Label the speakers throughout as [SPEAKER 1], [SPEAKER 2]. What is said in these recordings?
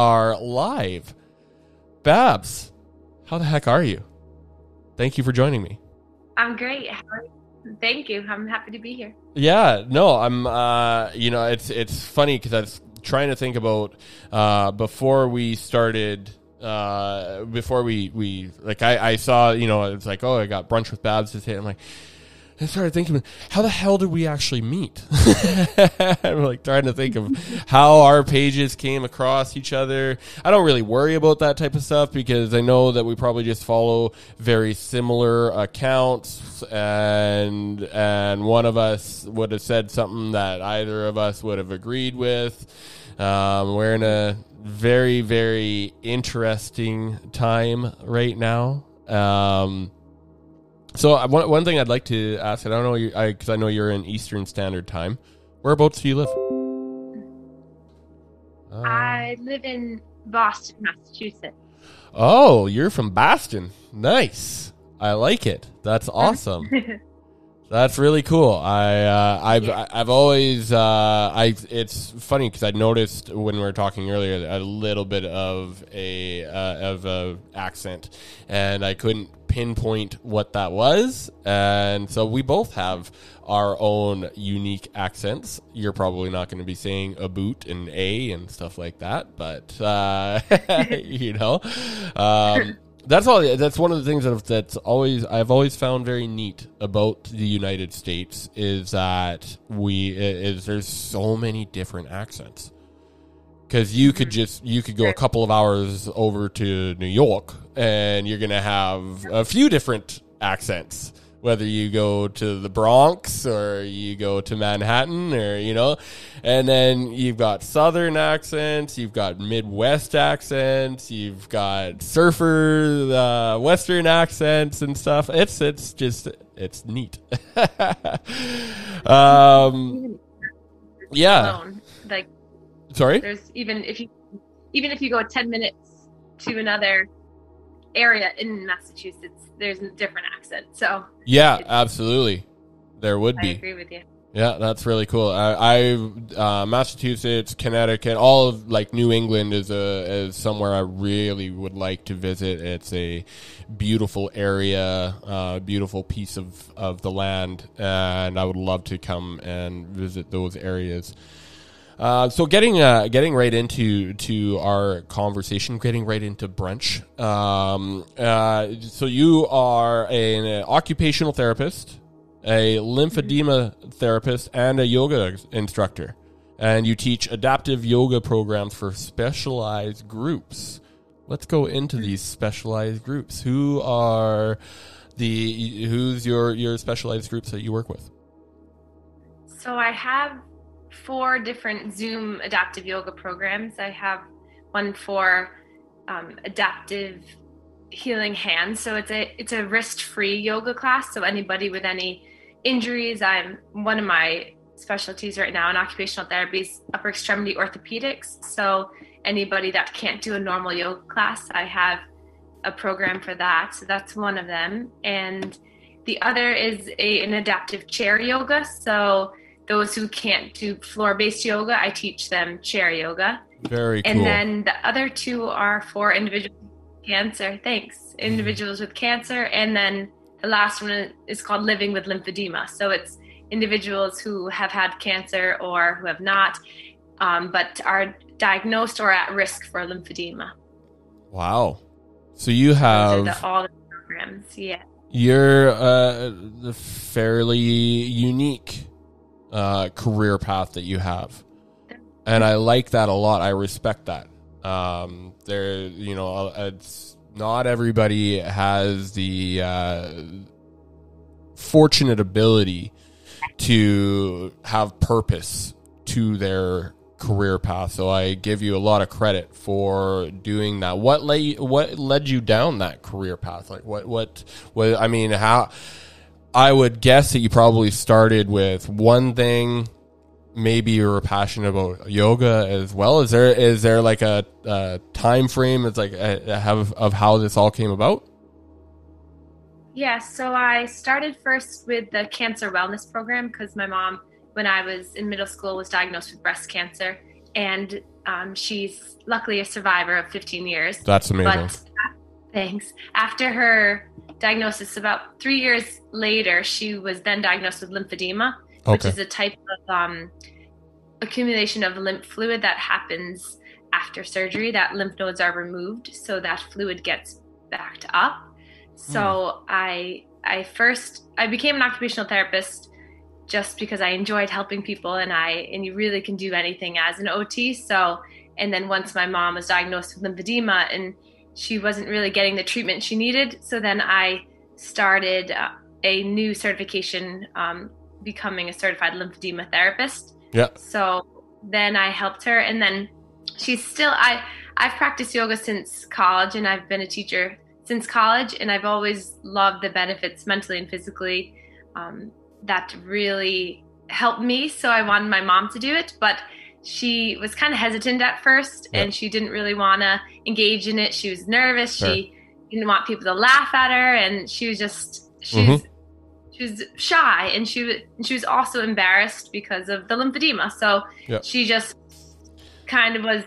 [SPEAKER 1] are live. Babs, how the heck are you? Thank you for joining me.
[SPEAKER 2] I'm great. How are you? Thank you. I'm happy to be here.
[SPEAKER 1] Yeah, no, I'm. Uh, you know, it's it's funny because I was trying to think about uh, before we started. Uh, before we we like, I I saw you know it's like oh I got brunch with Babs today. I'm like. I started thinking, how the hell did we actually meet? I'm like trying to think of how our pages came across each other. I don't really worry about that type of stuff because I know that we probably just follow very similar accounts, and and one of us would have said something that either of us would have agreed with. Um, we're in a very very interesting time right now. Um, so uh, one, one thing I'd like to ask, I don't know, because I, because I, know you're in Eastern Standard Time. Whereabouts do you live?
[SPEAKER 2] Uh, I live in Boston, Massachusetts.
[SPEAKER 1] Oh, you're from Boston. Nice. I like it. That's awesome. That's really cool. I uh, I've yeah. I've always uh, I it's funny because I noticed when we were talking earlier a little bit of a uh, of a accent, and I couldn't pinpoint what that was. And so we both have our own unique accents. You're probably not going to be saying a boot and a and stuff like that, but uh, you know. Um, that's all. That's one of the things that that's always I've always found very neat about the United States is that we is there's so many different accents. Because you could just you could go a couple of hours over to New York and you're gonna have a few different accents. Whether you go to the Bronx or you go to Manhattan or you know and then you've got southern accents you've got midwest accents you've got surfer uh, western accents and stuff. It's it's just it's neat. Um yeah sorry
[SPEAKER 2] there's even if you even if you go 10 minutes to another area in Massachusetts, there's a different accent. So
[SPEAKER 1] yeah, absolutely, there would
[SPEAKER 2] I
[SPEAKER 1] be.
[SPEAKER 2] I agree with you.
[SPEAKER 1] Yeah, that's really cool. I, I uh, Massachusetts, Connecticut, all of like New England is a is somewhere I really would like to visit. It's a beautiful area, uh, beautiful piece of of the land, and I would love to come and visit those areas. Uh, so getting uh, getting right into to our conversation, getting right into brunch. Um, uh, so you are an, occupational therapist, a lymphedema therapist, and a yoga instructor, and you teach adaptive yoga programs for specialized groups. Let's go into these specialized groups. Who are the who's your your specialized groups that you work with?
[SPEAKER 2] So I have four different Zoom adaptive yoga programs. I have one for um, adaptive healing hands. So it's a it's a wrist free yoga class. So anybody with any injuries, I'm one of my specialties right now in occupational therapy is upper extremity orthopedics. So anybody that can't do a normal yoga class, I have a program for that. So that's one of them. And the other is a, an adaptive chair yoga. So those who can't do floor based yoga, I teach them chair yoga.
[SPEAKER 1] Very
[SPEAKER 2] cool. And then the other two are for individuals with cancer. Thanks. Individuals with cancer. And then the last one is called Living with Lymphedema. So it's individuals who have had cancer or who have not, um, but are diagnosed or at risk for lymphedema.
[SPEAKER 1] Wow. So you have
[SPEAKER 2] the, all the programs. Yeah.
[SPEAKER 1] You're uh, fairly unique uh, career path that you have, and I like that a lot. I respect that. Um, there, you know, it's not everybody has the uh, fortunate ability to have purpose to their career path. So I give you a lot of credit for doing that. What you, what led you down that career path? Like what what what I mean how I would guess that you probably started with one thing. Maybe you were passionate about yoga as well. Is there is there like a, a time frame? It's like a, a, of how this all came about.
[SPEAKER 2] Yeah, so I started first with the cancer wellness program because my mom, when I was in middle school, was diagnosed with breast cancer, and um, she's luckily a survivor of 15 years.
[SPEAKER 1] That's amazing.
[SPEAKER 2] But thanks. After her diagnosis, about three years later, she was then diagnosed with lymphedema, okay. which is a type of um, accumulation of lymph fluid that happens after surgery. That lymph nodes are removed, so that fluid gets backed up. So mm. I I first I became an occupational therapist just because I enjoyed helping people and I and you really can do anything as an OT. So and then once my mom was diagnosed with lymphedema and she wasn't really getting the treatment she needed, so then I started uh, a new certification, um, becoming a certified lymphedema therapist.
[SPEAKER 1] Yeah.
[SPEAKER 2] So then I helped her, and then she's still I I've practiced yoga since college, and I've been a teacher since college, and I've always loved the benefits mentally and physically um, that really helped me. So I wanted my mom to do it, but she was kind of hesitant at first yep. and she didn't really want to engage in it. She was nervous. Sure. She didn't want people to laugh at her and she was just she's mm-hmm. she was shy and she was she was also embarrassed because of the lymphedema. So yep. she just kind of was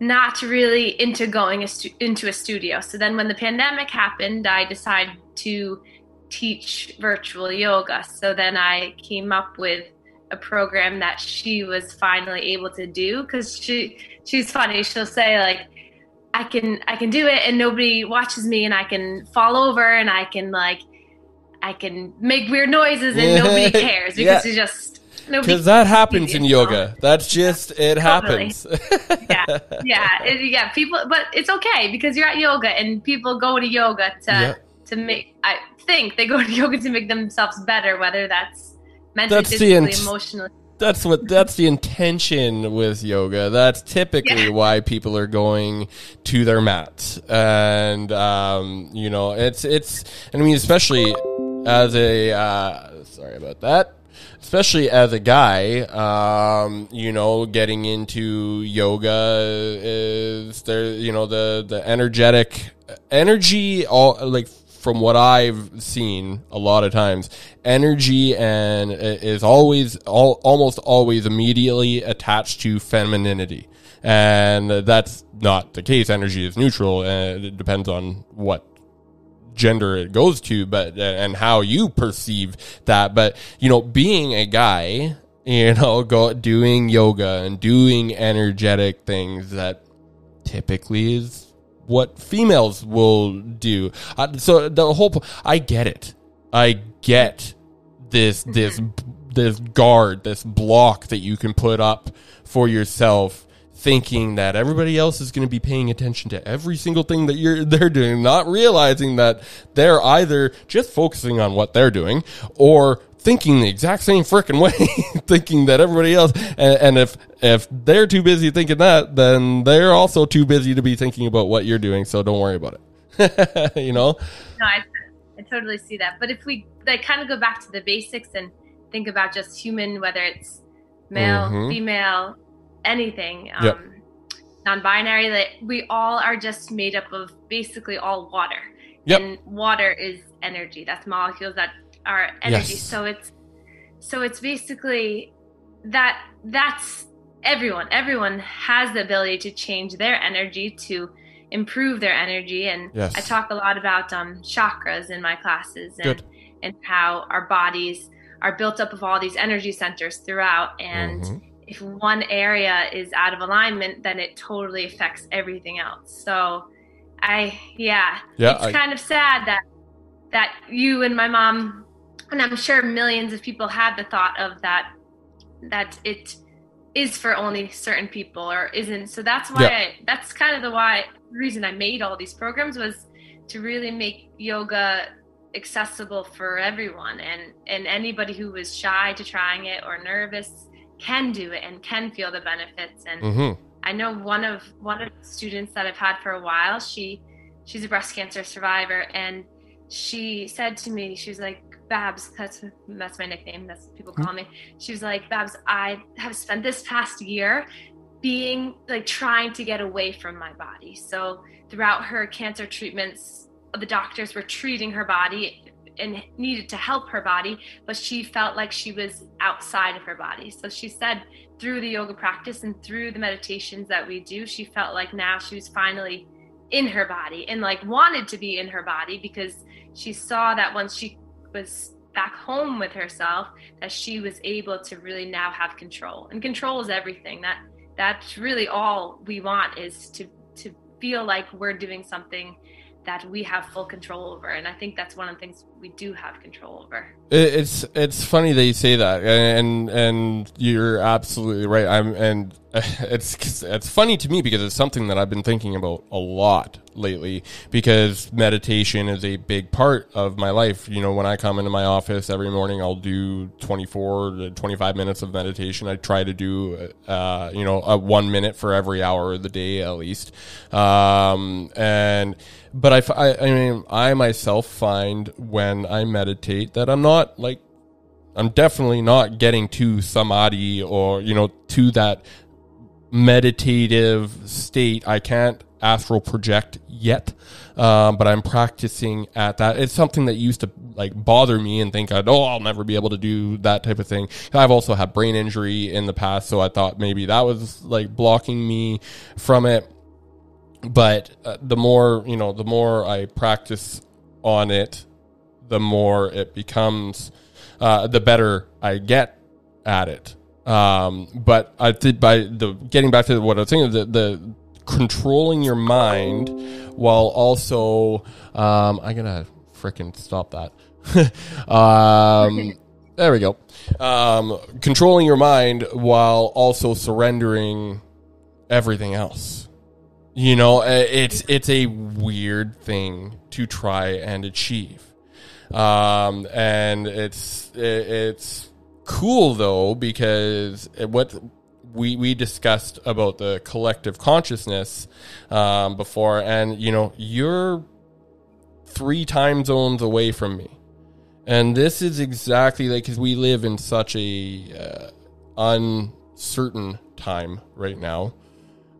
[SPEAKER 2] not really into going a stu- into a studio. So then when the pandemic happened, I decided to teach virtual yoga. So then I came up with a program that she was finally able to do because she she's funny. She'll say like I can I can do it and nobody watches me and I can fall over and I can like I can make weird noises and nobody cares because yeah. it's just
[SPEAKER 1] because that happens in yoga. That's just it totally. happens.
[SPEAKER 2] yeah, yeah, it, yeah. People, but it's okay because you're at yoga and people go to yoga to yeah. to make. I think they go to yoga to make themselves better, whether that's mentally, that's physically, the int- emotionally.
[SPEAKER 1] That's what that's the intention with yoga. That's typically yeah. why people are going to their mats, and um, you know, it's it's. I mean, especially as a uh, sorry about that especially as a guy, um, you know, getting into yoga is there, you know, the, the energetic energy, all like from what I've seen a lot of times, energy and uh, is always, all, almost always immediately attached to femininity. And that's not the case. Energy is neutral and it depends on what gender it goes to, but uh, and how you perceive that. But you know, being a guy, you know, go doing yoga and doing energetic things that typically is what females will do. Uh, so the whole, I get it. I get this this this guard, this block that you can put up for yourself thinking that everybody else is going to be paying attention to every single thing that you're they're doing, not realizing that they're either just focusing on what they're doing or thinking the exact same freaking way, thinking that everybody else, and, and, if if they're too busy thinking that, then they're also too busy to be thinking about what you're doing. So don't worry about it. you know.
[SPEAKER 2] No, I, I totally see that. But if we like kind of go back to the basics and think about just human, whether it's male, mm-hmm. female, anything um, yep. non-binary that we all are just made up of basically all water yep. and water is energy that's molecules that are energy yes. so it's so it's basically that that's everyone everyone has the ability to change their energy to improve their energy and yes. i talk a lot about um, chakras in my classes and, and how our bodies are built up of all these energy centers throughout and mm-hmm if one area is out of alignment, then it totally affects everything else. So I yeah, yeah it's I, kind of sad that that you and my mom and I'm sure millions of people had the thought of that that it is for only certain people or isn't. So that's why yeah. I, that's kind of the why reason I made all these programs was to really make yoga accessible for everyone and and anybody who was shy to trying it or nervous can do it and can feel the benefits and mm-hmm. i know one of one of the students that i've had for a while she she's a breast cancer survivor and she said to me she was like babs that's that's my nickname that's what people hmm. call me. She was like babs i have spent this past year being like trying to get away from my body. So throughout her cancer treatments the doctors were treating her body and needed to help her body, but she felt like she was outside of her body. So she said through the yoga practice and through the meditations that we do, she felt like now she was finally in her body and like wanted to be in her body because she saw that once she was back home with herself that she was able to really now have control. And control is everything. That that's really all we want is to to feel like we're doing something that we have full control over and i think that's one of the things we do have control over.
[SPEAKER 1] It's it's funny that you say that and and you're absolutely right. I'm and it's it's funny to me because it's something that i've been thinking about a lot lately because meditation is a big part of my life. You know when i come into my office every morning i'll do 24 to 25 minutes of meditation. I try to do uh, you know a one minute for every hour of the day at least. Um, and but I, I, I mean, I myself find when I meditate that I'm not like, I'm definitely not getting to samadhi or, you know, to that meditative state. I can't astral project yet, um, but I'm practicing at that. It's something that used to like bother me and think, I'd, oh, I'll never be able to do that type of thing. I've also had brain injury in the past, so I thought maybe that was like blocking me from it but uh, the more you know the more i practice on it the more it becomes uh, the better i get at it. Um, but i did by the getting back to what i was saying the, the controlling your mind while also um, i'm gonna freaking stop that. Um, there we go. Um, controlling your mind while also surrendering everything else you know, uh, it's it's a weird thing to try and achieve, um, and it's it's cool though because what we we discussed about the collective consciousness um, before, and you know, you're three time zones away from me, and this is exactly like because we live in such a uh, uncertain time right now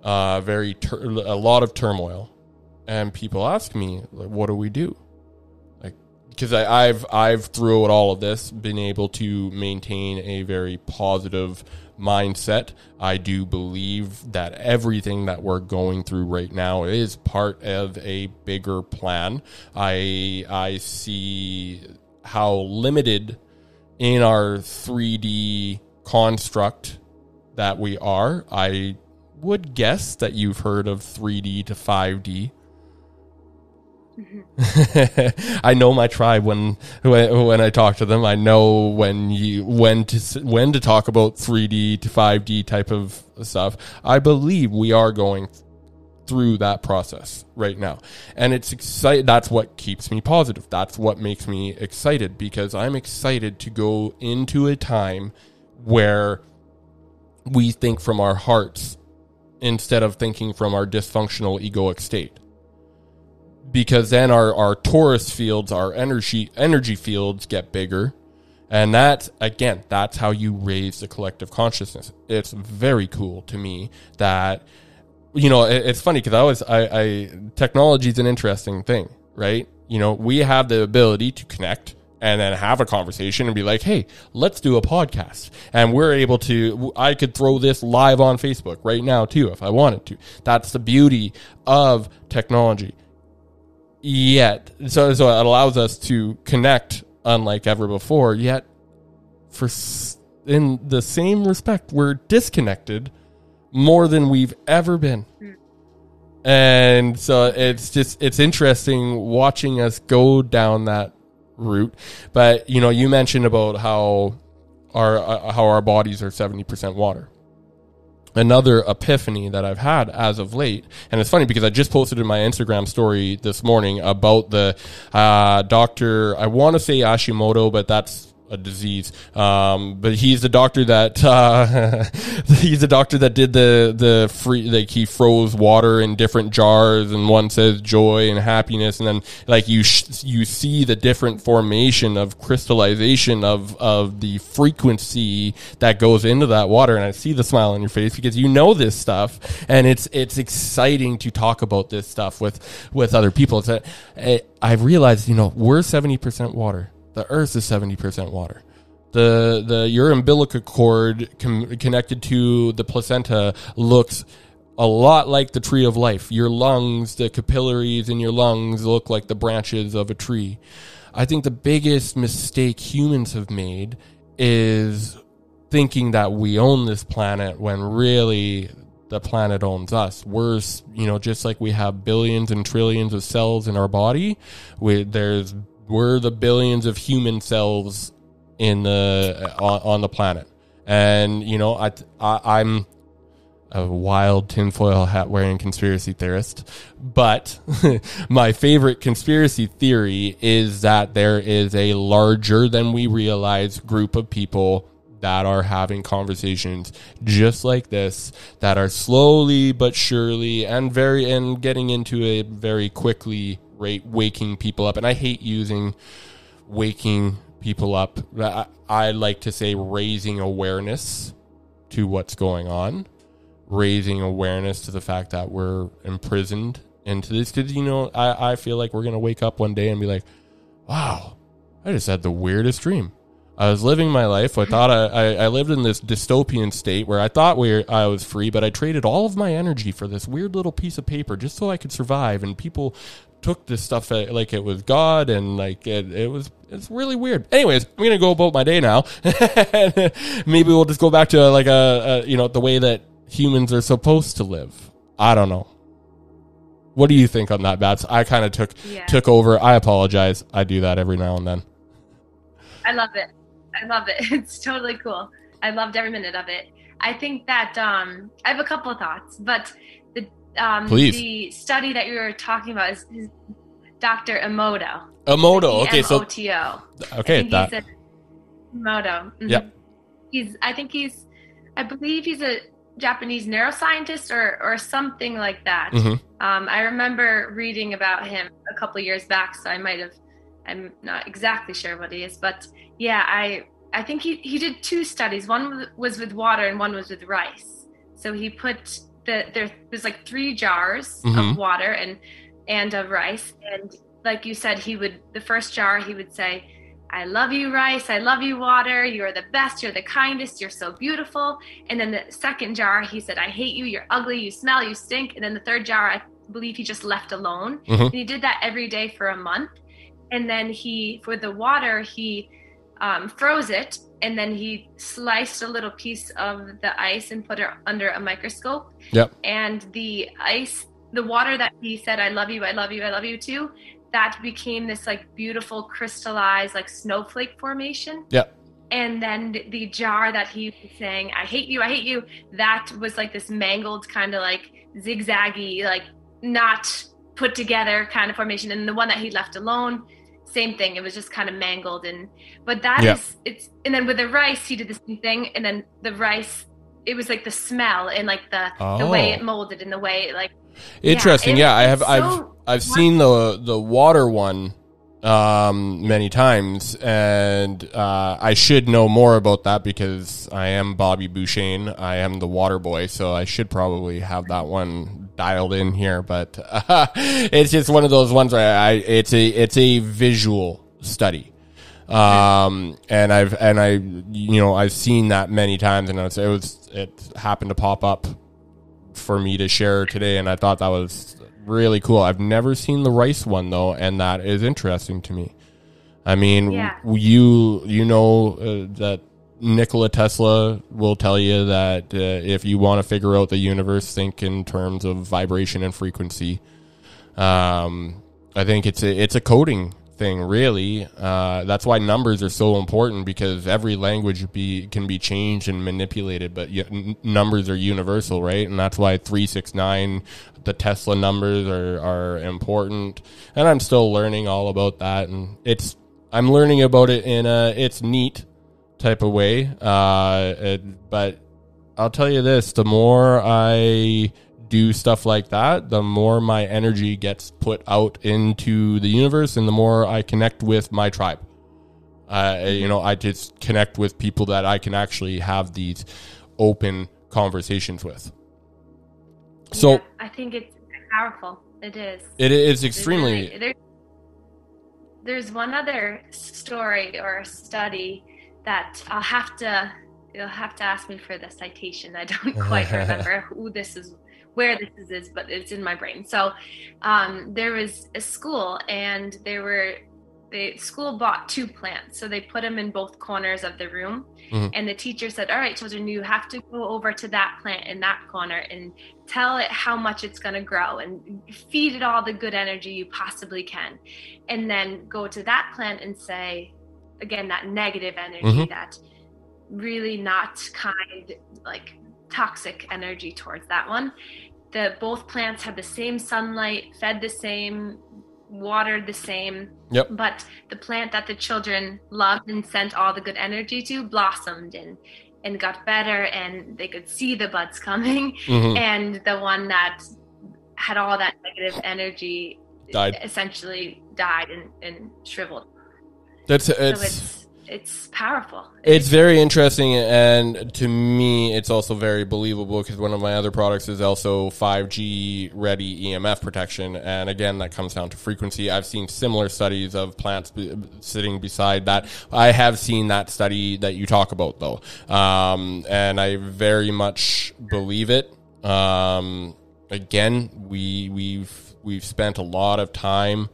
[SPEAKER 1] uh, very a lot of turmoil, and people ask me, like, "What do we do?" Like, because I've I've throughout all of this been able to maintain a very positive mindset. I do believe that everything that we're going through right now is part of a bigger plan. I I see how limited in our 3D construct that we are. I would guess that you've heard of 3D to 5D. Mm-hmm. I know my tribe when, when when I talk to them. I know when you when to when to talk about 3D to 5D type of stuff. I believe we are going through that process right now. And it's excited that's what keeps me positive. That's what makes me excited because I'm excited to go into a time where we think from our hearts instead of thinking from our dysfunctional egoic state. Because then our, our torus fields, our energy energy fields get bigger. And that again, that's how you raise the collective consciousness. It's very cool to me that you know, it, it's funny because I was I, I technology is an interesting thing, right? You know, we have the ability to connect and then have a conversation and be like, hey, let's do a podcast. And we're able to, I could throw this live on Facebook right now too if I wanted to. That's the beauty of technology. Yet, so, so it allows us to connect unlike ever before, yet, for in the same respect, we're disconnected more than we've ever been. Hmm. And so it's just, it's interesting watching us go down that route. But you know, you mentioned about how our uh, how our bodies are seventy percent water. Another epiphany that I've had as of late, and it's funny because I just posted in my Instagram story this morning about the uh, doctor. I want to say Hashimoto, but that's a disease. Um, but he's the doctor that uh, he's the doctor that did the the free like he froze water in different jars, and one says joy and happiness, and then like you sh- you see the different formation of crystallization of of the frequency that goes into that water, and I see the smile on your face because you know this stuff, and it's it's exciting to talk about this stuff with with other people. It's a, it, I've realized you know we're seventy percent water the Earth is seventy percent water. The the your umbilical cord com- connected to the placenta looks a lot like the tree of life. Your lungs, the capillaries in your lungs look like the branches of a tree. I think the biggest mistake humans have made is thinking that we own this planet when really the planet owns us. We're, you know, just like we have billions and trillions of cells in our body, we, there's we're the billions of human cells in the uh, on, on the planet, and you know I, I I'm a wild tinfoil hat wearing conspiracy theorist. But my favorite conspiracy theory is that there is a larger than we realize group of people that are having conversations just like this that are slowly but surely and very and getting into a very quickly rate waking people up. And I hate using waking people up. I, I like to say raising awareness to what's going on, raising awareness to the fact that we're imprisoned into this. Because, you know, I, I feel like we're going to wake up one day and be like, wow, I just had the weirdest dream. I was living my life. I thought I, I, I, lived in this dystopian state where I thought we I was free, but I traded all of my energy for this weird little piece of paper just so I could survive. And people took this stuff uh, like it was God and like it, it was it's really weird. Anyways, I'm gonna go about my day now. Maybe we'll just go back to like a, a you know the way that humans are supposed to live. I don't know. What do you think on that, Babs? I kind of took yeah. took over. I apologize. I do that every now and then.
[SPEAKER 2] I love it. I love it. It's totally cool. I loved every minute of it. I think that um, I have a couple of thoughts, but um, Please. the study that you were talking about is, is Dr. Emoto.
[SPEAKER 1] Emoto. Okay, so
[SPEAKER 2] O-T-O.
[SPEAKER 1] Okay,
[SPEAKER 2] that. He's Emoto.
[SPEAKER 1] Mm-hmm. Yep.
[SPEAKER 2] He's. I think he's. I believe he's a Japanese neuroscientist or or something like that. Mm-hmm. Um, I remember reading about him a couple years back, so I might have. I'm not exactly sure what he is, but yeah, I I think he he did two studies. One was with water and one was with rice. So he put the there, there's like three jars mm-hmm. of water and and of rice. And like you said he would the first jar he would say i love you rice. I love you water. You're the best. You're the kindest. You're so beautiful. And then the second jar he said i hate you. You're ugly. You smell. You stink. And then the third jar i believe he just left alone. Mm-hmm. and he did that every day for a month. And then he for the water he um, froze it and then he sliced a little piece of the ice and put it under a microscope.
[SPEAKER 1] Yep.
[SPEAKER 2] And the ice, the water that he said, I love you, I love you, I love you too, that became this like beautiful crystallized like snowflake formation.
[SPEAKER 1] Yep.
[SPEAKER 2] And then the jar that he was saying, I hate you, I hate you, that was like this mangled kind of like zigzaggy, like not put together kind of formation. And the one that he left alone same thing. It was just kind of mangled and but that yeah. is it's and then with the rice he did the same thing and then the rice it was like the smell and like the oh. the way it oh. molded and the way it, like
[SPEAKER 1] interesting. Yeah, yeah I have so I've I've seen the the water one um, many times, and uh, I should know more about that because I am Bobby Boucher. I am the water boy, so I should probably have that one dialed in here. But uh, it's just one of those ones where I it's a it's a visual study. Um, and I've and I you know I've seen that many times, and it was, it was it happened to pop up for me to share today, and I thought that was really cool. I've never seen the rice one though, and that is interesting to me. I mean, yeah. you you know uh, that Nikola Tesla will tell you that uh, if you want to figure out the universe, think in terms of vibration and frequency. Um, I think it's a it's a coding thing, really. Uh, that's why numbers are so important because every language be can be changed and manipulated, but y- numbers are universal, right? And that's why three six nine, the Tesla numbers are are important. And I'm still learning all about that, and it's I'm learning about it in a it's neat type of way. Uh, it, but I'll tell you this: the more I do stuff like that, the more my energy gets put out into the universe, and the more I connect with my tribe. Uh, you know, I just connect with people that I can actually have these open conversations with. So
[SPEAKER 2] Yeah, I think it's powerful. It is.
[SPEAKER 1] it is extremely.
[SPEAKER 2] really- there- there's one other story or study that I'll have to you'll have to ask me for the citation. I don't quite remember who this is where this is, is but it's in my brain. So um, there was a school and there were the school bought two plants. So they put them in both corners of the room.
[SPEAKER 1] Mhm.
[SPEAKER 2] And the teacher said, All right, children, you have to go over to that plant in that corner and tell it how much it's going to grow and feed it all the good energy you possibly can and then go to that plant and say again that negative energy
[SPEAKER 1] Mhm.
[SPEAKER 2] that really not kind like toxic energy towards that one the both plants had the same sunlight fed the same watered the same
[SPEAKER 1] Yep.
[SPEAKER 2] but the plant that the children loved and sent all the good energy to blossomed and and got better and they could see the buds coming
[SPEAKER 1] Mhm.
[SPEAKER 2] and the one that had all that negative energy
[SPEAKER 1] Died.
[SPEAKER 2] essentially died and, and shriveled
[SPEAKER 1] That's
[SPEAKER 2] so
[SPEAKER 1] it's
[SPEAKER 2] it's it's powerful
[SPEAKER 1] It's very interesting, and to me, it's also very believable because one of my other products is also 5G ready EMF protection, and again, that comes down to frequency. I've seen similar studies of plants be, sitting beside that. I have seen that study that you talk about, though, um, and I very much believe it. Um, again, we we've we've spent a lot of time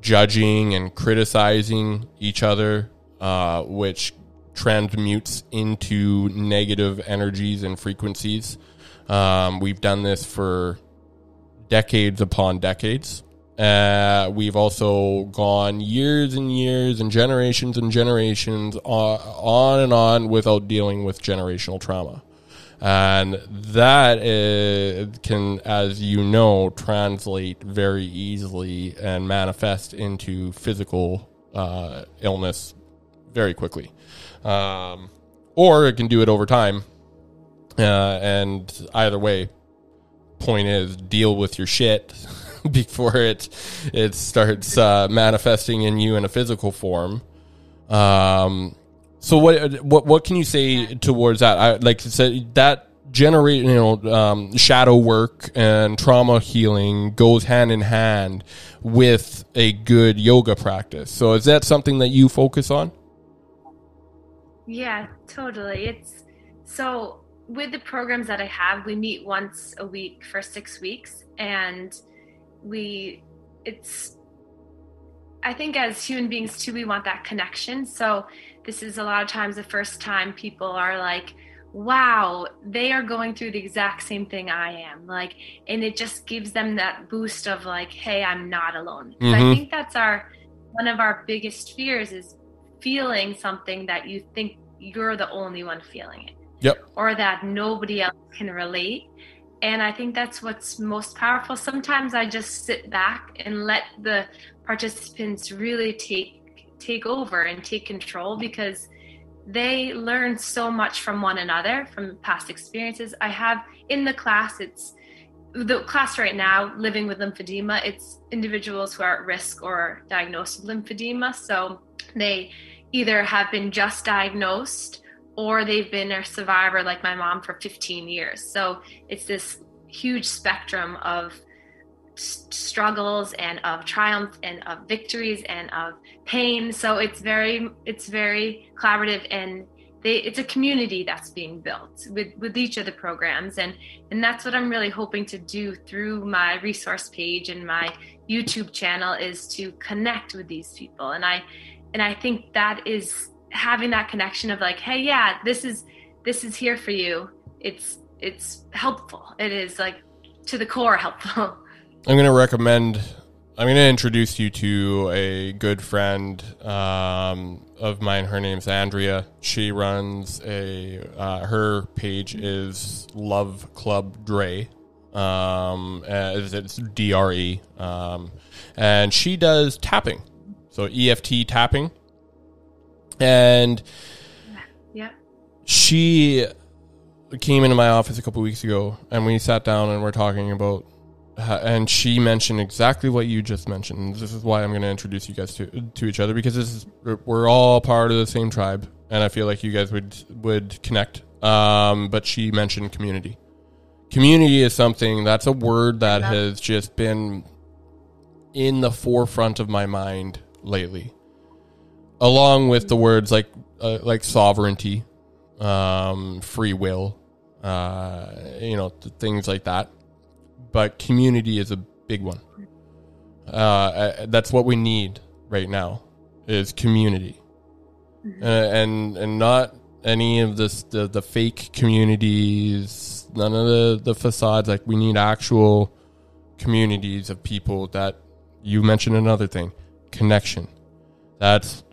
[SPEAKER 1] judging and criticizing each other, uh, which transmutes into negative energies and frequencies. Um, we've done this for decades upon decades. Uh, we've also gone years and years and generations and generations on, on and on without dealing with generational trauma. And that uh, can, as you know, translate very easily and manifest into physical uh, illness very quickly. Um, or it can do it over time. Uh, and either way, point is deal with your shit before it it starts uh, manifesting in you in a physical form. Um, so what what what can you say towards that? I, like so that generate you know um, shadow work and trauma healing goes hand in hand with a good yoga practice. So is that something that you focus on?
[SPEAKER 2] Yeah, totally. It's so with the programs that I have, we meet once a week for six weeks, and we it's I think as human beings too, we want that connection. So this is a lot of times the first time people are like, wow, they are going through the exact same thing I am. Like, and it just gives them that boost of like, hey, I'm not alone.
[SPEAKER 1] Mhm.
[SPEAKER 2] I think that's our one of our biggest fears is feeling something that you think you're the only one feeling it
[SPEAKER 1] Yep.
[SPEAKER 2] or that nobody else can relate. And I think that's what's most powerful. Sometimes I just sit back and let the participants really take take over and take control because they learn so much from one another from past experiences. I have in the class it's the class right now living with lymphedema it's individuals who are at risk or diagnosed with lymphedema so they either have been just diagnosed or they've been a survivor like my mom for 15 years so it's this huge spectrum of struggles and of triumph and of victories and of pain. So it's very it's very collaborative and they, it's a community that's being built with, with each of the programs. And and that's what i'm really hoping to do through my resource page and my youtube channel is to connect with these people. And i and i think that is having that connection of like hey yeah this is this is here for you. It's it's helpful. It is like to the core helpful
[SPEAKER 1] I'm going to recommend. I'm going to introduce you to a good friend um, of mine. Her name's Andrea. She runs a. Uh, her page is Love Club Dre. Um, as it's D R E. Um, and she does tapping. so EFT tapping, and
[SPEAKER 2] Yeah.
[SPEAKER 1] she came into my office a couple weeks ago, and we sat down and we're talking about, and she mentioned exactly what you just mentioned. This is why I'm going to introduce you guys to to each other because this is we're all part of the same tribe, and I feel like you guys would would connect. Um, but she mentioned community. Community is something that's a word that has just been in the forefront of my mind lately, along with the words like uh, like sovereignty, um, free will, uh, you know, th- things like that. But community is a big one. Uh, uh, that's what we need right now is community, uh, and and not any of this the the fake communities, none of the the facades. Like we need actual communities of people that you mentioned another thing, connection. That's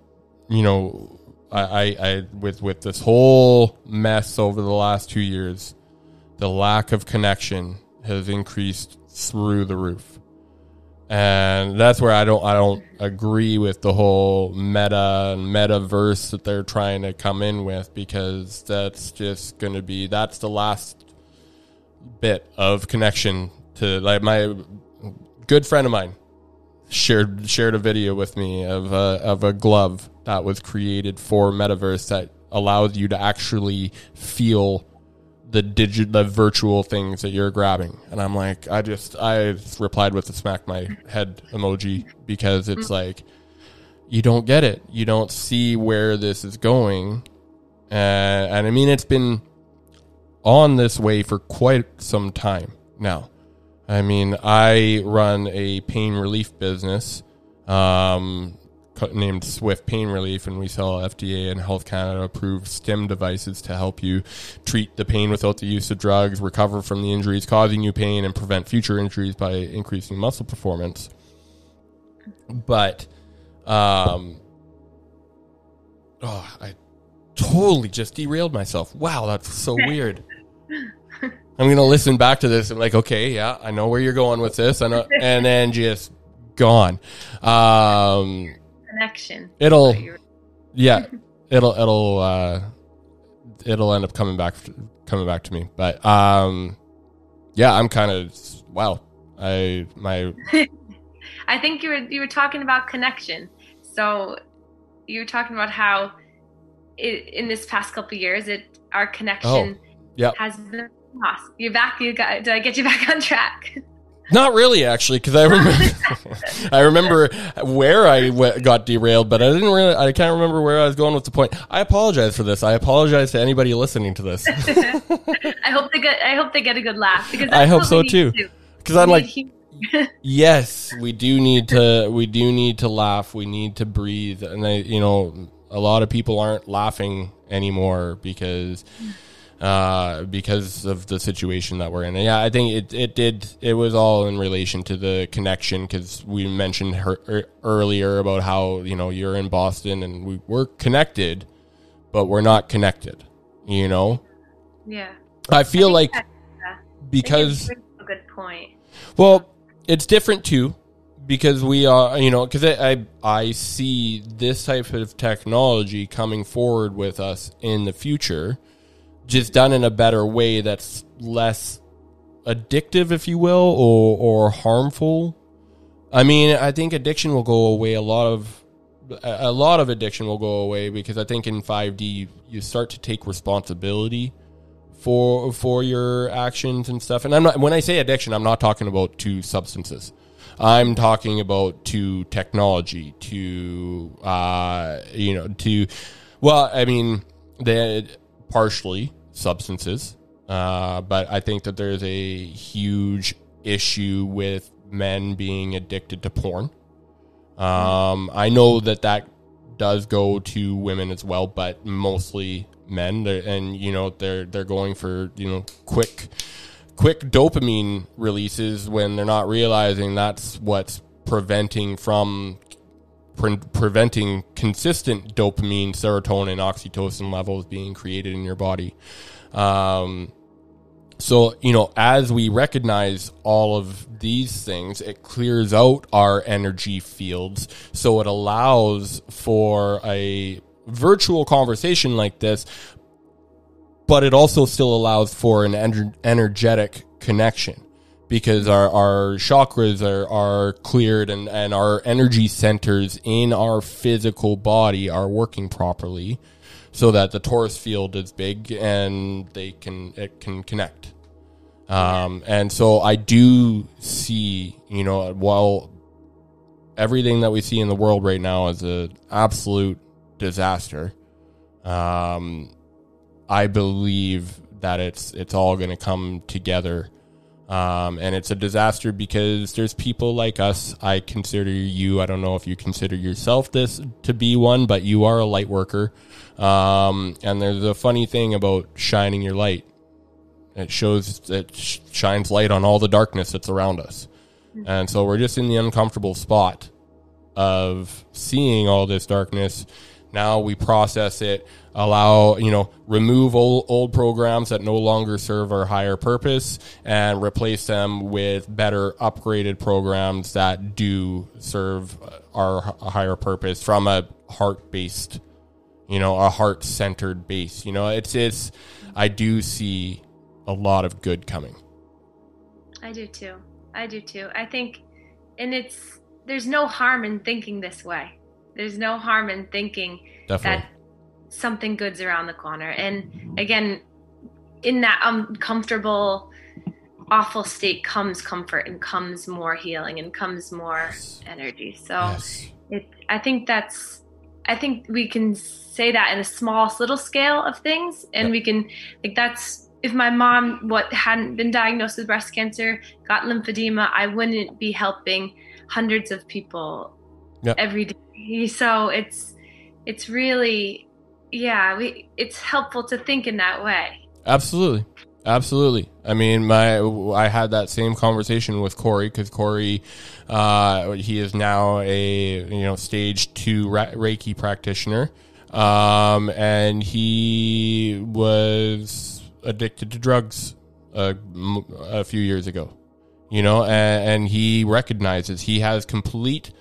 [SPEAKER 1] you know I, I, I with with this whole mess over the last two years, the lack of connection has increased through the roof, and that's where I don't I don't agree with the whole meta and metaverse that they're trying to come in with because that's just going to be that's the last bit of connection to like my good friend of mine shared shared a video with me of a, of a glove that was created for metaverse that allows you to actually feel the digit the virtual things that you're grabbing. And i'm like i just i replied with a smack my head emoji because it's like you don't get it. You don't see where this is going. Uh, and i mean it's been on this way for quite some time now. I mean, I run a pain relief business. Um, named Swift Pain Relief, and we sell FDA and Health Canada approved STIM devices to help you treat the pain without the use of drugs, recover from the injuries causing you pain, and prevent future injuries by increasing muscle performance. But, um, oh, I totally just derailed myself. Wow, that's so weird. I'm gonna listen back to this and like, okay, yeah, I know where you're going with this, I know, and then just gone. Um,
[SPEAKER 2] Connection.
[SPEAKER 1] it'll, yeah, it'll, it'll, uh, it'll end up coming back, coming back to me. But, um, yeah, I'm kind of wow. I my
[SPEAKER 2] I think you were you were talking about connection. So you were talking about how it, in this past couple of years, it our connection
[SPEAKER 1] Oh, yep.
[SPEAKER 2] has been lost. You're back. You got. Did I get you back on track?
[SPEAKER 1] Not really, actually, because I remember, I remember where I w- got derailed, but I didn't really. I can't remember where I was going with the point. I apologize for this. I apologize to anybody listening to this,
[SPEAKER 2] I hope they get. I hope they get a good laugh because
[SPEAKER 1] I hope so too.
[SPEAKER 2] to
[SPEAKER 1] because I'm like, yes, we do need to. We do need to laugh. We need to breathe, and I, you know, a lot of people aren't laughing anymore because. Uh, because of the situation that we're in. And yeah, I think it, it did. It was all in relation to the connection because we mentioned her, er, earlier about how you know you're in Boston and we we're connected, but we're not connected. You know,
[SPEAKER 2] yeah.
[SPEAKER 1] I feel like
[SPEAKER 2] I you
[SPEAKER 1] because
[SPEAKER 2] a good point.
[SPEAKER 1] well, it's different too because we are, you know, because I I see this type of technology coming forward with us in the future, just done in a better way that's less addictive, if you will, or or harmful. I mean, I think addiction will go away. A lot of a lot of addiction will go away because I think in 5D you, you start to take responsibility for for your actions and stuff. And I'm not when I say addiction, I'm not talking about to substances. I'm talking about to technology, to uh, you know, to well, I mean, the partially substances, uh, but I think that there's a huge issue with men being addicted to porn. Um, I know that that does go to women as well, but mostly men. And you know they're they're going for you know quick quick dopamine releases when they're not realizing that's what's preventing from pre- preventing consistent dopamine, serotonin, oxytocin levels being created in your body. Um, so you know as we recognize all of these things it clears out our energy fields so it allows for a virtual conversation like this but it also still allows for an ener- energetic connection because our, our chakras are, are cleared and, and our energy centers in our physical body are working properly so that the torus field is big and they can it can connect um, and so i do see you know while everything that we see in the world right now is an absolute disaster um, I believe that it's it's all going to come together. Um, and it's a disaster because there's people like us. I consider you. I don't know if you consider yourself this to be one, but you are a light worker. Um, and there's a funny thing about shining your light. It shows it sh- shines light on all the darkness that's around us. And so we're just in the uncomfortable spot of seeing all this darkness. Now we process it, allow, you know, remove old, old programs that no longer serve our higher purpose and replace them with better upgraded programs that do serve uh, our higher purpose from a heart based, you know, a heart centered base. You know, it's, it's, I do see a lot of good coming.
[SPEAKER 2] I do too. I do too. I think, and it's, there's no harm in thinking this way. There's no harm in thinking
[SPEAKER 1] Definitely.
[SPEAKER 2] that something good's around the corner. And again, in that uncomfortable, awful state comes comfort and comes more healing and comes more
[SPEAKER 1] Yes.
[SPEAKER 2] energy. So
[SPEAKER 1] Yes.
[SPEAKER 2] it, I think that's, I think we can say that in a small, little scale of things, and
[SPEAKER 1] Yeah.
[SPEAKER 2] we can like that's if my mom what hadn't been diagnosed with breast cancer got lymphedema, I wouldn't be helping hundreds of people
[SPEAKER 1] Yeah.
[SPEAKER 2] every day. So it's it's really yeah, we it's helpful to think in that way.
[SPEAKER 1] Absolutely. Absolutely. I mean, my I had that same conversation with Corey because Corey, uh, he is now a you know stage two Reiki practitioner, um, and he was addicted to drugs a few years ago. You know, and, and he recognizes he has complete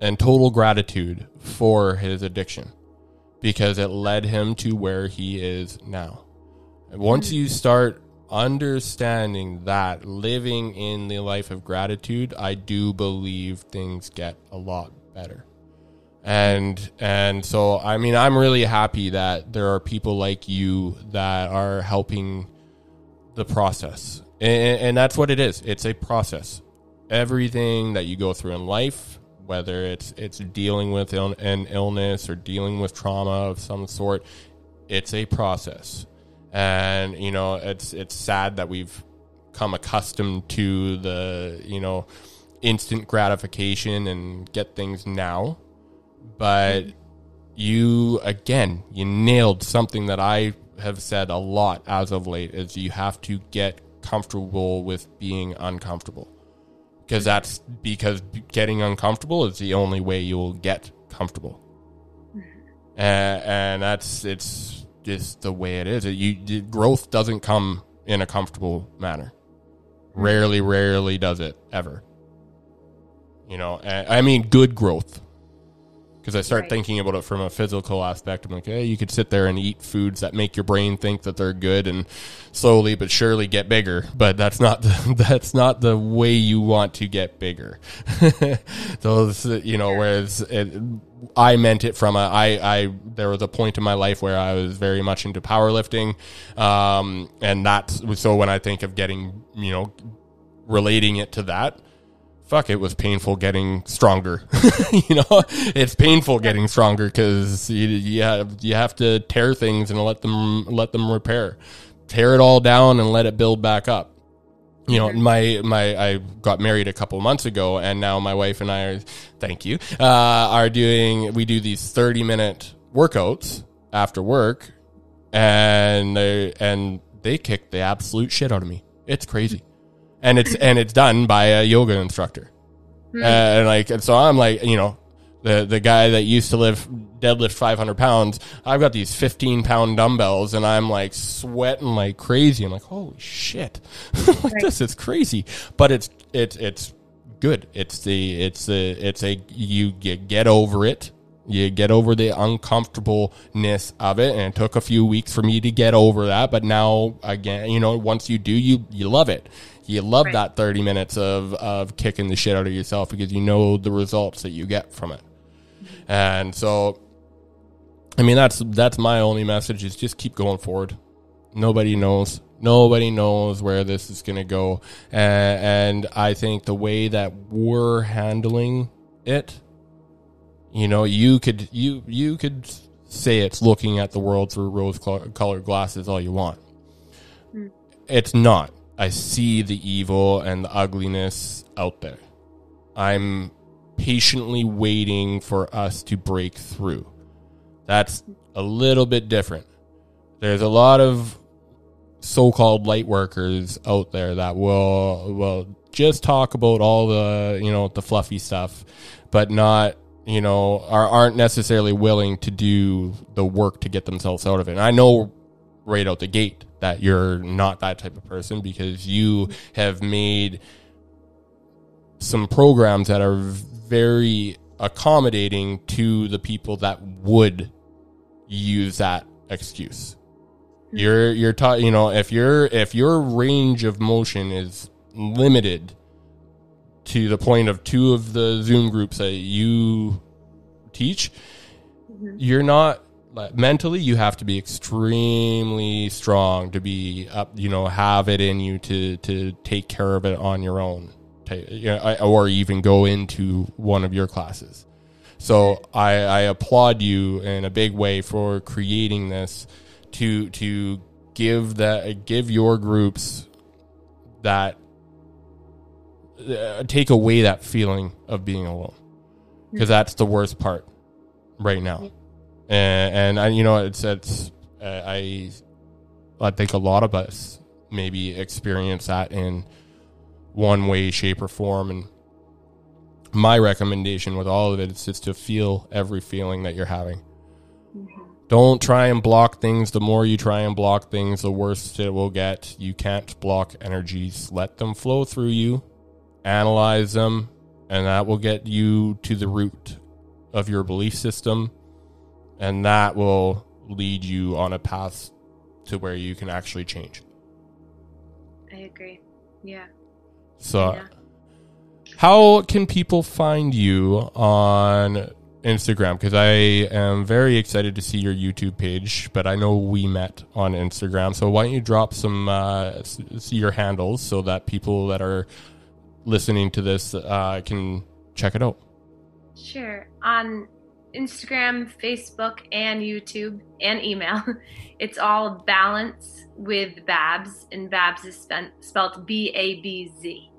[SPEAKER 1] and total gratitude for his addiction because it led him to where he is now. Once you start understanding that living in the life of gratitude, I do believe things get a lot better. And and so I mean I'm really happy that there are people like you that are helping the process. And, and that's what it is. It's a process. Everything that you go through in life, whether it's it's dealing with an illness or dealing with trauma of some sort, it's a process. And you know it's it's sad that we've come accustomed to the you know instant gratification and get things now. But you again you nailed something that i have said a lot as of late is you have to get comfortable with being uncomfortable because that's because getting uncomfortable is the only way you'll get comfortable mm-hmm. and, and that's it's just the way it is. It, you the growth doesn't come in a comfortable manner. Mm-hmm. Rarely, rarely does it ever. You know, and, I mean, good growth. Because I start
[SPEAKER 2] Right.
[SPEAKER 1] thinking about it from a physical aspect. I'm like, hey, you could sit there and eat foods that make your brain think that they're good and slowly but surely get bigger. But that's not the, that's not the way you want to get bigger. Those, you know, whereas it, I meant it from a I I there was a point in my life where I was very much into powerlifting, um, and that's so when I think of getting you know relating it to that. Fuck, it was painful getting stronger. you know, it's painful getting stronger because you, you have you have to tear things and let them let them repair, tear it all down and let it build back up. You know my my i got married a couple months ago and now my wife and i are thank you uh, are doing we do these 30 minute workouts after work and they and they kick the absolute shit out of me. It's crazy and it's and it's done by a yoga instructor.
[SPEAKER 2] Hmm.
[SPEAKER 1] and like and so i'm like you know the the guy that used to live deadlift 500 pounds i've got these 15 pound dumbbells and i'm like sweating like crazy. I'm like holy shit. Like right. this is crazy. But it's it's it's good. It's the it's the it's a you, you get over it you get over the uncomfortableness of it and it took a few weeks for me to get over that but now again you know once you do you you love it you love right. that 30 minutes of of kicking the shit out of yourself because you know the results that you get from it and so, I mean, that's that's my only message is just keep going forward. Nobody knows. Nobody knows where this is going to go, and, and I think the way that we're handling it, you know, you could you you could say it's looking at the world through rose colored glasses all you want. Mm. It's not. I see the evil and the ugliness out there. I'm patiently waiting for us to break through. That's a little bit different. There's a lot of so-called light workers out there that will will just talk about all the you know the fluffy stuff, but not you know are aren't necessarily willing to do the work to get themselves out of it. And I know right out the gate that you're not that type of person because you have made some programs that are very accommodating to the people that would use that excuse. Hmm. You're you're taught you know if your if your range of motion is limited to the point of two of the Zoom groups that you teach, mm-hmm. you're not mentally you have to be extremely strong to be up you know have it in you to to take care of it on your own you know, or even go into one of your classes. So I, I applaud you in a big way for creating this to to give that give your groups that uh, take away that feeling of being alone because that's the worst part right now and, and I, you know it's it's uh, I I think a lot of us maybe experience that in one way, shape, or form. And my recommendation with all of it is just to feel every feeling that you're having. Mm-hmm. Don't try and block things. The more you try and block things, the worse it will get. You can't block energies. Let them flow through you, analyze them, and that will get you to the root of your belief system. And that will lead you on a path to where you can actually change.
[SPEAKER 2] I agree. Yeah.
[SPEAKER 1] So, yeah. how can people find you on Instagram? Because I am very excited to see your YouTube page, but I know we met on Instagram. So, why don't you drop some uh, your handles so that people that are listening to this uh, can check it out?
[SPEAKER 2] Sure. On Instagram, Facebook, and YouTube, and email, it's all balance with Babs, and Babs is spent, spelled B A B Z.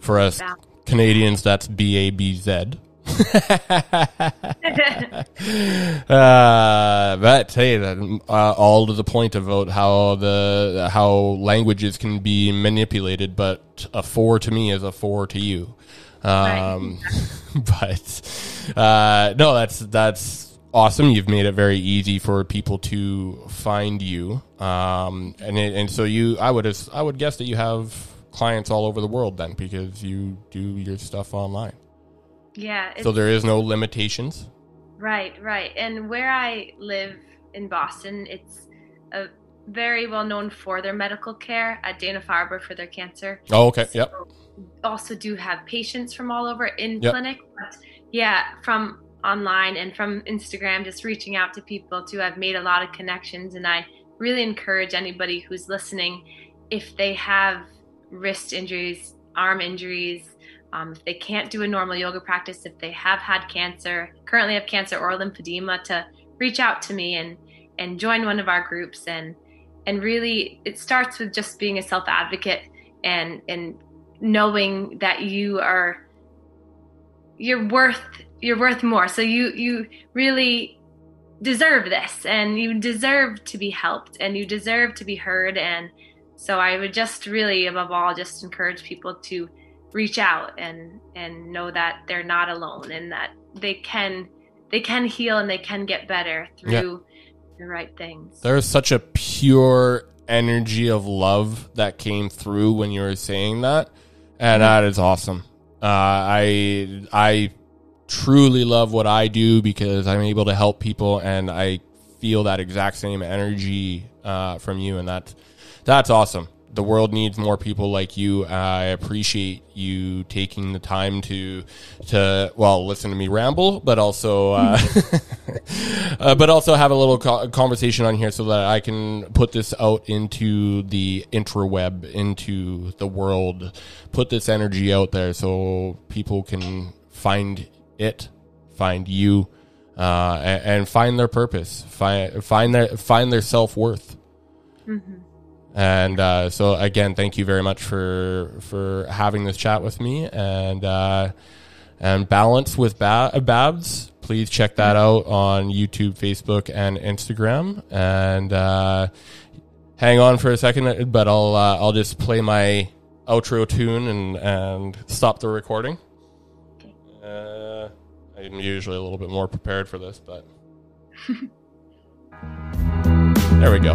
[SPEAKER 1] For us. Canadians, that's B A B Z. uh, but hey, uh, all to the point about how the how languages can be manipulated, but a four to me is a four to you. Um, but uh, no, that's that's awesome. You've made it very easy for people to find you, um, and it, and so you, I would I would guess that you have clients all over the world then because you do your stuff online.
[SPEAKER 2] Yeah.
[SPEAKER 1] So there is no limitations.
[SPEAKER 2] Right, right. And where I live in Boston, it's a very well known for their medical care at Dana Farber for their cancer.
[SPEAKER 1] Oh, okay. So yep.
[SPEAKER 2] Also, do have patients from all over in yep. clinic, but yeah, from online and from Instagram, just reaching out to people too. I've made a lot of connections, and I really encourage anybody who's listening if they have wrist injuries, arm injuries, um, if they can't do a normal yoga practice, if they have had cancer, currently have cancer or lymphedema, to reach out to me and and join one of our groups and and really it starts with just being a self advocate and and knowing that you are you're worth you're worth more. So you you really deserve this and you deserve to be helped and you deserve to be heard and so I would just really above all just encourage people to reach out and and know that they're not alone and that they can they can heal and they can get better through yeah. the right things.
[SPEAKER 1] There's such a pure energy of love that came through when you were saying that, and that is awesome. Uh, I I truly love what I do because I'm able to help people, and I feel that exact same energy uh, from you, and that's that's awesome the world needs more people like you. I appreciate you taking the time to to well listen to me ramble, but also uh, uh, but also have a little co- conversation on here so that I can put this out into the intraweb, into the world, put this energy out there so people can find it, find you, uh, and, and, find their purpose, find find their find their self worth. Mm-hmm. And uh, so again, thank you very much for for having this chat with me and uh, and balance with ba- Babs. Please check that out on YouTube, Facebook, and Instagram. And uh, hang on for a second, but I'll uh, I'll just play my outro tune and and stop the recording. Uh, I'm usually a little bit more prepared for this, but there we go.